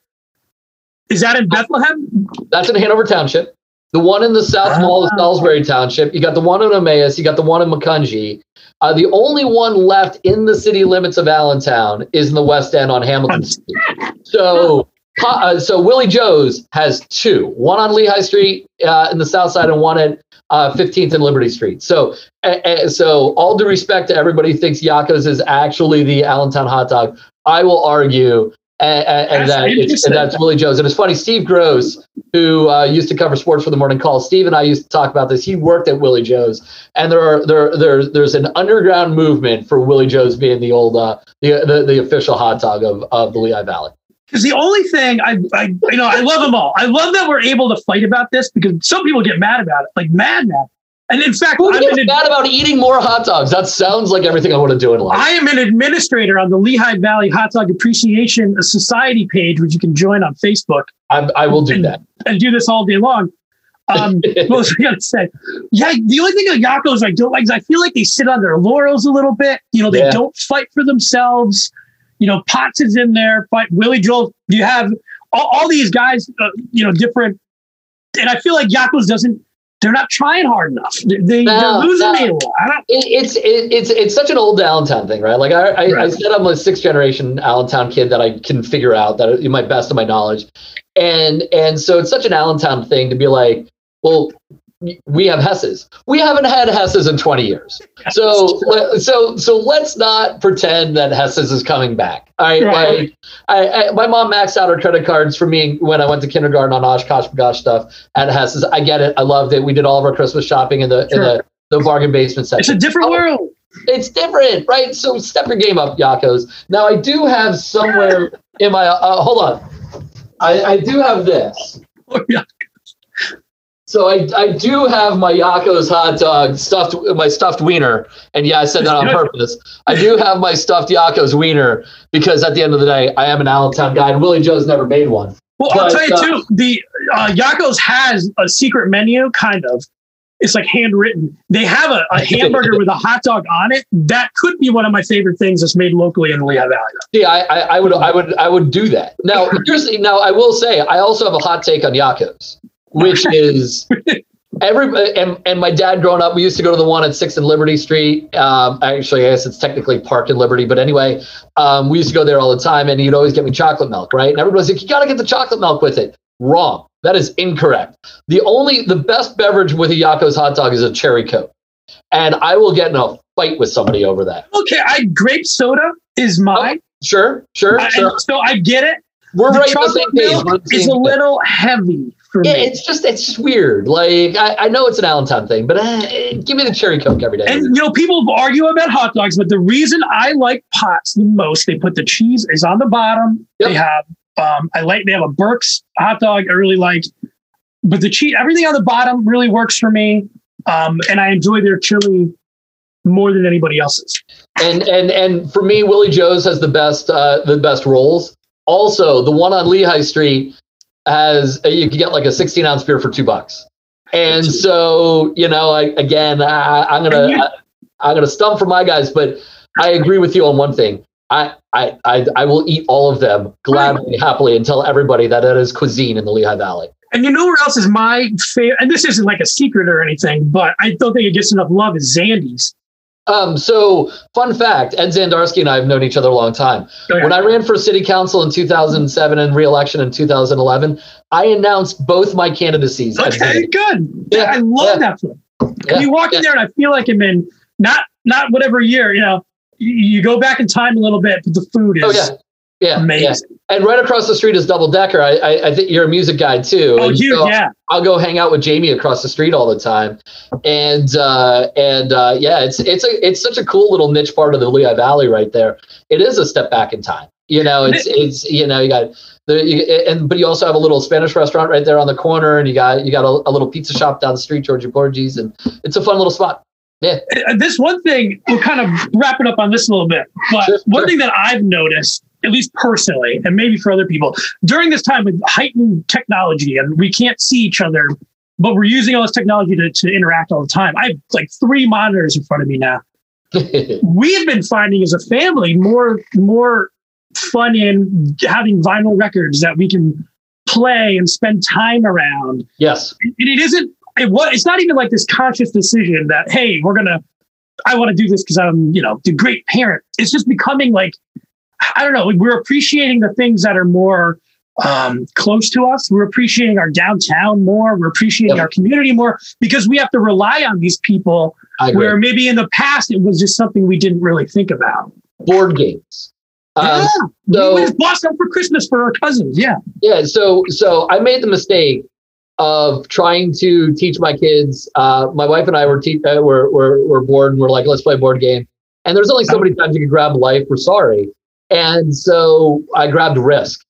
is that in Bethlehem? That's in Hanover Township. The one in the South Mall is Ah. Salisbury Township. You got the one in Emmaus. You got the one in Macungie. Uh, the only one left in the city limits of Allentown is in the West End on Hamilton Street. So, uh, so Willie Joe's has two: one on Lehigh Street uh, in the South Side, and one at uh, 15th and Liberty Street. So, uh, so all due respect to everybody who thinks Yocco's is actually the Allentown hot dog. I will argue. And, and, that it's, and that's Willie Joe's. And it's funny, Steve Gross, who uh, used to cover sports for the morning call. Steve and I used to talk about this. He worked at Willie Joe's, and there are there there there's an underground movement for Willie Joe's being the old uh, the, the the official hot dog of of the Lehigh Valley. Because the only thing I, I, you know, I love them all. I love that we're able to fight about this because some people get mad about it, like mad, mad. And in fact, Who I'm gets an, mad about eating more hot dogs? That sounds like everything I want to do in life. I am an administrator on the Lehigh Valley Hot Dog Appreciation Society page, which you can join on Facebook I'm, I will do that. and do this all day long. Um, what was I gonna say? Yeah, the only thing that Yocco's I don't like is I feel like they sit on their laurels a little bit. You know, they Yeah. don't fight for themselves. You know, Potts is in there, but Willie Joel. You have all, all these guys, uh, you know, different. And I feel like Yocco's doesn't. They're not trying hard enough. They, they, No, are losing no. me a lot. It, it's it, it's it's such an old Allentown thing, right? Like I I, I said, I'm a sixth generation Allentown kid that I can figure out that in my best of my knowledge, and and so it's such an Allentown thing to be like, well, we have Hess's. We haven't had Hess's in 20 years. So so so let's not pretend that Hess's is coming back. All right, like I, I my mom maxed out her credit cards for me when I went to kindergarten on OshKosh B'gosh stuff at Hess's. I get it. I loved it. We did all of our Christmas shopping in the in the the bargain basement section. It's a different Oh, world. it's different, right? So step your game up, Yocco's. Now I do have somewhere in my uh, hold on, I, I do have this. Oh, yeah. So I, I do have my Yocco's hot dog stuffed my stuffed wiener, and yeah, I said that on purpose. I do have my stuffed Yocco's wiener because at the end of the day, I am an Allentown guy, and Willie Joe's never made one. Well, I'll tell you uh, too. The uh, Yocco's has a secret menu, kind of. It's like handwritten. They have a, a hamburger with a hot dog on it. That could be one of my favorite things that's made locally in Lehigh Valley. Yeah, I, I, I would I would I would do that. Now, here's now I will say I also have a hot take on Yocco's, which is every and, and my dad growing up, we used to go to the one at Sixth and Liberty Street. Um, actually, I guess it's technically Park and Liberty, but anyway, um, we used to go there all the time, and he'd always get me chocolate milk, right? And everybody's like, "You got to get the chocolate milk with it." Wrong. That is incorrect. The only the best beverage with a Yocco's hot dog is a cherry coke, and I will get in a fight with somebody over that. Okay, I grape soda is mine. Sure, sure, I- sure. so I get it. We're the right chocolate milk is a little heavy me. it's just it's just weird. Like I, I know it's an Allentown thing, but uh, give me the cherry coke every day. And you know, people argue about hot dogs, but the reason I like Potts the most, they put the cheese is on the bottom. Yep. They have um, I like they have a Berks hot dog. I really like, but the cheese, everything on the bottom really works for me. Um, and I enjoy their chili more than anybody else's. And and and for me, Willie Joe's has the best uh, the best rolls. Also, the one on Lehigh Street has uh, you can get like a 16 ounce beer for two bucks. And so you know, I, again, I, I'm gonna I, I'm gonna stump for my guys, but I agree with you on one thing. I, I, I, I will eat all of them gladly, happily, and tell everybody that it is cuisine in the Lehigh Valley. And you know where else is my favorite? And this isn't like a secret or anything, but I don't think it gets enough love. Is Zandy's. Um, so, fun fact: Ed Zandarsky and I have known each other a long time. Oh, yeah. When I ran for city council in 2007 and re-election in 2011, I announced both my candidacies. Okay, good. Yeah, I love yeah. that film. Yeah, you walk in there and I feel like I'm in not not whatever year, you know, you, you go back in time a little bit, but the food is Oh yeah, yeah, yeah. amazing. And right across the street is Double Decker. I, I, I think you're a music guy too. Oh, huge, so yeah. I'll go hang out with Jamie across the street all the time, and uh, and uh, yeah, it's it's a it's such a cool little niche part of the Lehigh Valley right there. It is a step back in time. You know, it's it's you know you got the you, and but you also have a little Spanish restaurant right there on the corner, and you got you got a, a little pizza shop down the street, Georgia Borges, and it's a fun little spot. Yeah, Uh, This one thing, we'll kind of wrap it up on this a little bit, but Sure, one sure. thing that I've noticed, at least personally, and maybe for other people, during this time with heightened technology and we can't see each other, but we're using all this technology to, to interact all the time. I have like three monitors in front of me now. we've been finding as a family more more fun in having vinyl records that we can play and spend time around. yes, And it isn't it was it's not even like this conscious decision that hey we're gonna I want to do this because I'm you know the great parent. It's just becoming like I don't know. We're appreciating the things that are more um, close to us. We're appreciating our downtown more. We're appreciating Yep. our community more because we have to rely on these people where maybe in the past it was just something we didn't really think about. Board games. Um, yeah, so- we just bought some for Christmas for our cousins. Yeah, Yeah, so so I made the mistake of trying to teach my kids. Uh, my wife and I were, te- uh, were were were bored and we're like, let's play a board game. And there's only so many times you can grab life. We're sorry. And so I grabbed Risk.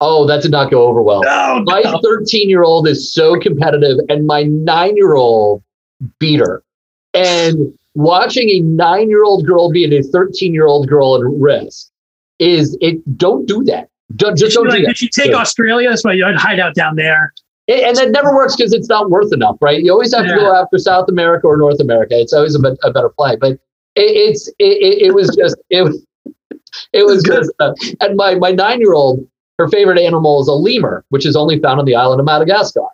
Oh, that did not go over well. no, My no. 13 year old is so competitive, and my nine year old beat her. And watching a nine year old girl beat a 13 year old girl in Risk is it. Don't do that. Don't, just don't do that. did she take Yeah. Australia? That's why you had hide out down there. It- and that never works because it's not worth enough, right? You always have to go after South America or North America. It's always a, a better play. But it, it's it, it, it was just it was it was just uh, and my my nine year old her favorite animal is a lemur, which is only found on the island of Madagascar.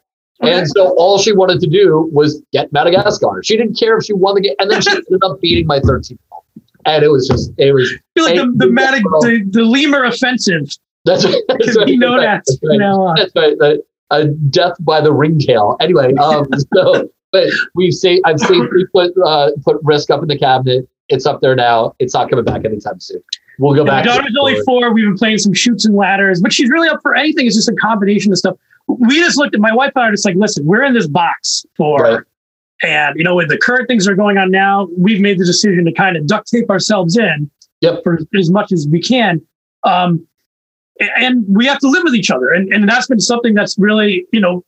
Okay. And so all she wanted to do was get Madagascar. She didn't care if she won the game, and then she ended up beating my thirteen year old. And it was just it was I feel like the the, Matic, the the lemur offensive that's right. That's right. known as That's right. now. That's right. Death by the ringtail. Anyway, um, so but we've saved. I've safely put uh, put risk up in the cabinet. It's up there now. It's not coming back anytime soon. We'll go My back. to daughter's only four. We've been playing some Chutes and Ladders, but she's really up for anything. It's just a combination of stuff. We just looked at my wife and I just like, listen, we're in this box for, Right. and you know, with the current things that are going on now, we've made the decision to kind of duct tape ourselves in Yep. for as much as we can. Um, and we have to live with each other. And, and that's been something that's really, you know,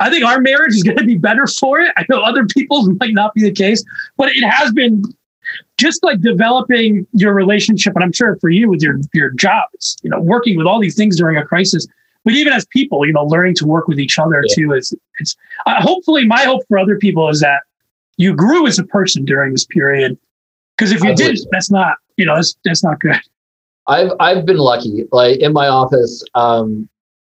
I think our marriage is going to be better for it. I know other people's might not be the case, but it has been just like developing your relationship. And I'm sure for you with your, your job, it's, you know, working with all these things during a crisis, but even as people, you know, learning to work with each other Yeah. too, is it's uh, hopefully my hope for other people is that you grew as a person during this period. Because if you didn't, that's not, you know, that's, that's not good. I've I've been lucky. Like in my office, um,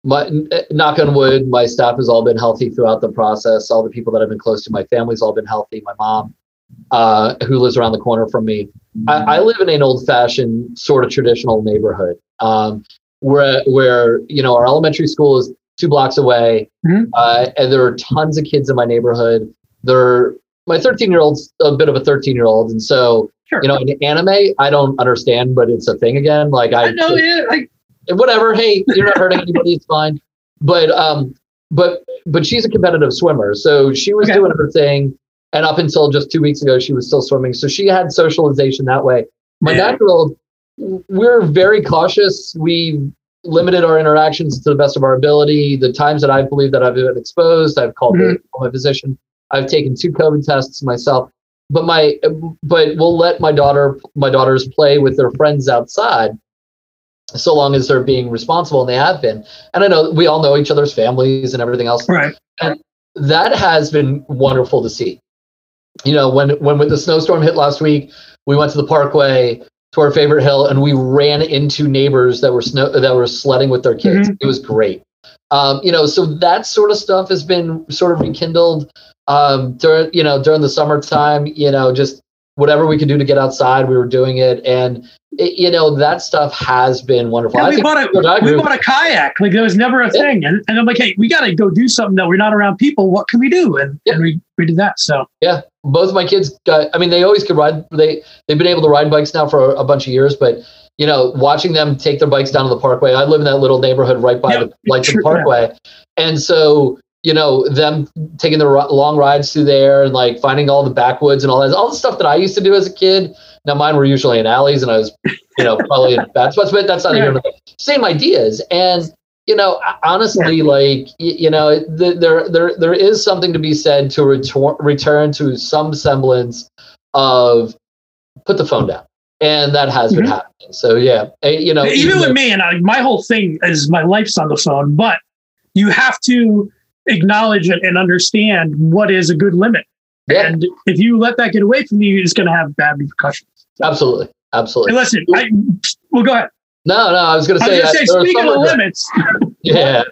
my knock on wood, my staff has all been healthy throughout the process. All the people that I've been close to my family's all been healthy. My mom, uh, who lives around the corner from me, I, I live in an old-fashioned, sort of traditional neighborhood, um, where where you know our elementary school is two blocks away, Mhm. uh, and there are tons of kids in my neighborhood. There, my 13-year-old's a bit of a 13-year-old, and so Sure. you know, in anime, I don't understand, but it's a thing again. Like I, I know, yeah, I, whatever. Hey, you're not hurting anybody. It's fine. But um, but but she's a competitive swimmer, so she was Okay. doing her thing, and up until just two weeks ago, she was still swimming. So she had socialization that way. My Yeah. nine-year-old, we're very cautious. We limited our interactions to the best of our ability. The times that I believe that I've been exposed, I've called Mhm. my physician. I've taken two COVID tests myself. but my but we'll let my daughter my daughters play with their friends outside so long as they're being responsible and they have been and i know we all know each other's families and everything else right and that has been wonderful to see you know when when the snowstorm hit last week we went to the parkway to our favorite hill and we ran into neighbors that were snow that were sledding with their kids mm-hmm. it was great um, you know so that sort of stuff has been sort of rekindled um, during you know during the summertime you know just whatever we could do to get outside we were doing it and it, you know that stuff has been wonderful. Yeah, we, bought a, we bought a kayak. Like there was never a yeah. thing, and, and I'm like, hey, we got to go do something that we're not around people. What can we do? And, yeah. and we, we did that. So yeah, both of my kids got. I mean, they always could ride. They they've been able to ride bikes now for a, a bunch of years, but you know, watching them take their bikes down to the parkway. I live in that little neighborhood right by the like the parkway, and so you know them taking the long rides through there and like finding all the backwoods and all that all the stuff that i used to do as a kid now mine were usually in alleys and i was you know probably in bad spots but that's not yeah. even same ideas and you know honestly like you know there there there is something to be said to return return to some semblance of put the phone down and that has mm-hmm. been happening so yeah eh, you know even, even with me and I, my whole thing is my life's on the phone but you have to acknowledge and understand what is a good limit. Yeah. And if you let that get away from you, it's going to have bad repercussions. Absolutely. Absolutely. And listen, I, well, go ahead. No, no, I was going to say, say speaking of limits. yeah,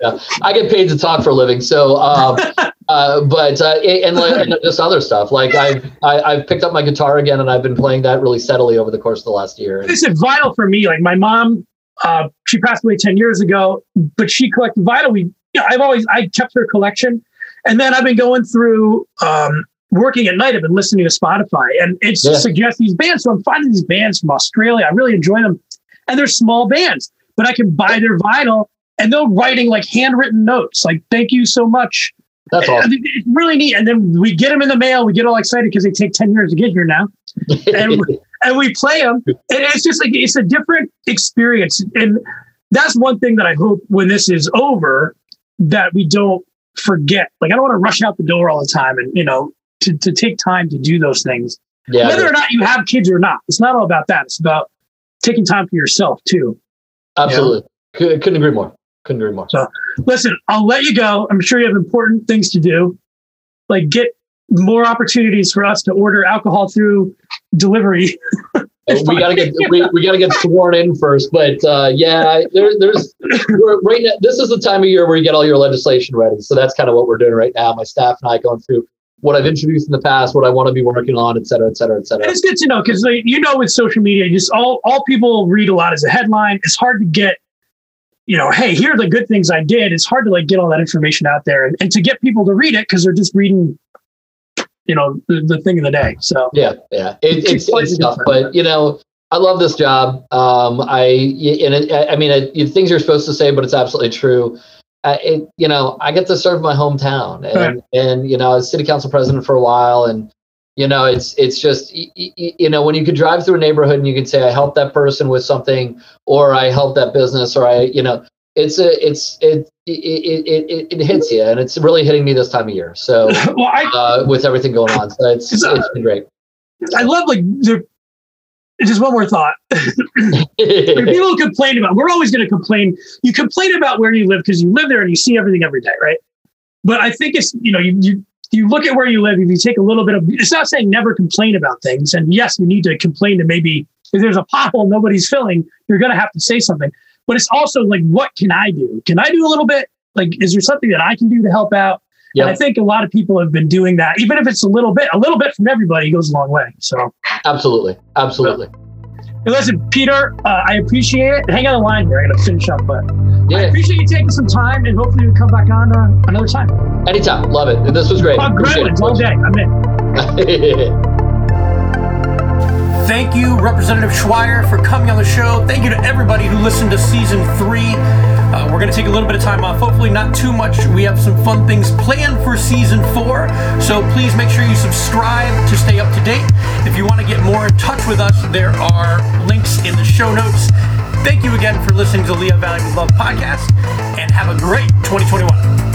I get paid to talk for a living. So, um, uh, but, uh, and, and just other stuff. Like I've, I, have i have picked up my guitar again and I've been playing that really steadily over the course of the last year. This is vinyl for me. Like my mom, uh, she passed away 10 years ago, but she collected vinyl. We you know, I've always I kept her collection, and then I've been going through um, working at night. I've been listening to Spotify, and it yeah. suggests these bands. So I'm finding these bands from Australia. I really enjoy them, and they're small bands, but I can buy their vinyl, and they're writing like handwritten notes, like "Thank you so much." That's awesome. It's really neat. And then we get them in the mail. We get all excited because they take ten years to get here now, and and we play them. And it's just like it's a different experience. And that's one thing that I hope when this is over, that we don't forget. Like I don't want to rush out the door all the time and, you know, to, to take time to do those things. Yeah, Whether or not you have kids or not, it's not all about that. It's about taking time for yourself too. Absolutely. You know? Couldn't agree more. Couldn't agree more. So listen, I'll let you go. I'm sure you have important things to do. Like get more opportunities for us to order alcohol through delivery. we gotta get we, we gotta get sworn in first. But uh, yeah, there, there's right now. This is the time of year where you get all your legislation ready. So that's kind of what we're doing right now. My staff and I going through what I've introduced in the past, what I want to be working on, et cetera, et cetera, et cetera. And it's good to know because like, you know with social media, just all all people read a lot as a headline. It's hard to get. You know, hey, here are the good things I did. It's hard to like get all that information out there and, and to get people to read it because they're just reading you know the, the thing of the day. So yeah, yeah, it, it's, it's tough, but you know. I love this job. Um, I and it, I mean, it, things you're supposed to say, but it's absolutely true. Uh, it, you know, I get to serve my hometown, and right. and you know, I was city council president for a while, and you know, it's it's just you know, when you could drive through a neighborhood and you can say, I helped that person with something, or I helped that business, or I, you know, it's a it's it it, it, it, hits you, and it's really hitting me this time of year. So, well, I, uh, with everything going on, so it's it's, it's been great. I love like the. Just one more thought. people complain about. We're always going to complain. You complain about where you live because you live there and you see everything every day, right? But I think it's you know you you you look at where you live. If you take a little bit of, it's not saying never complain about things. And yes, you need to complain to maybe if there's a pothole nobody's filling, you're going to have to say something but it's also like, what can I do? Can I do a little bit? Like, is there something that I can do to help out? Yep. And I think a lot of people have been doing that, even if it's a little bit, a little bit from everybody goes a long way. So, absolutely, absolutely. Hey, listen, Peter, uh, I appreciate it. Hang on the line here. I got to finish up, but yeah. I appreciate you taking some time, and hopefully we come back on uh, another time. Anytime, love it. This was great. Oh, all day. I'm in. Thank you, Representative Schweyer, for coming on the show. Thank you to everybody who listened to season three. Uh, we're going to take a little bit of time off, hopefully, not too much. We have some fun things planned for season four. So please make sure you subscribe to stay up to date. If you want to get more in touch with us, there are links in the show notes. Thank you again for listening to the Lehigh Valley with Love podcast, and have a great 2021.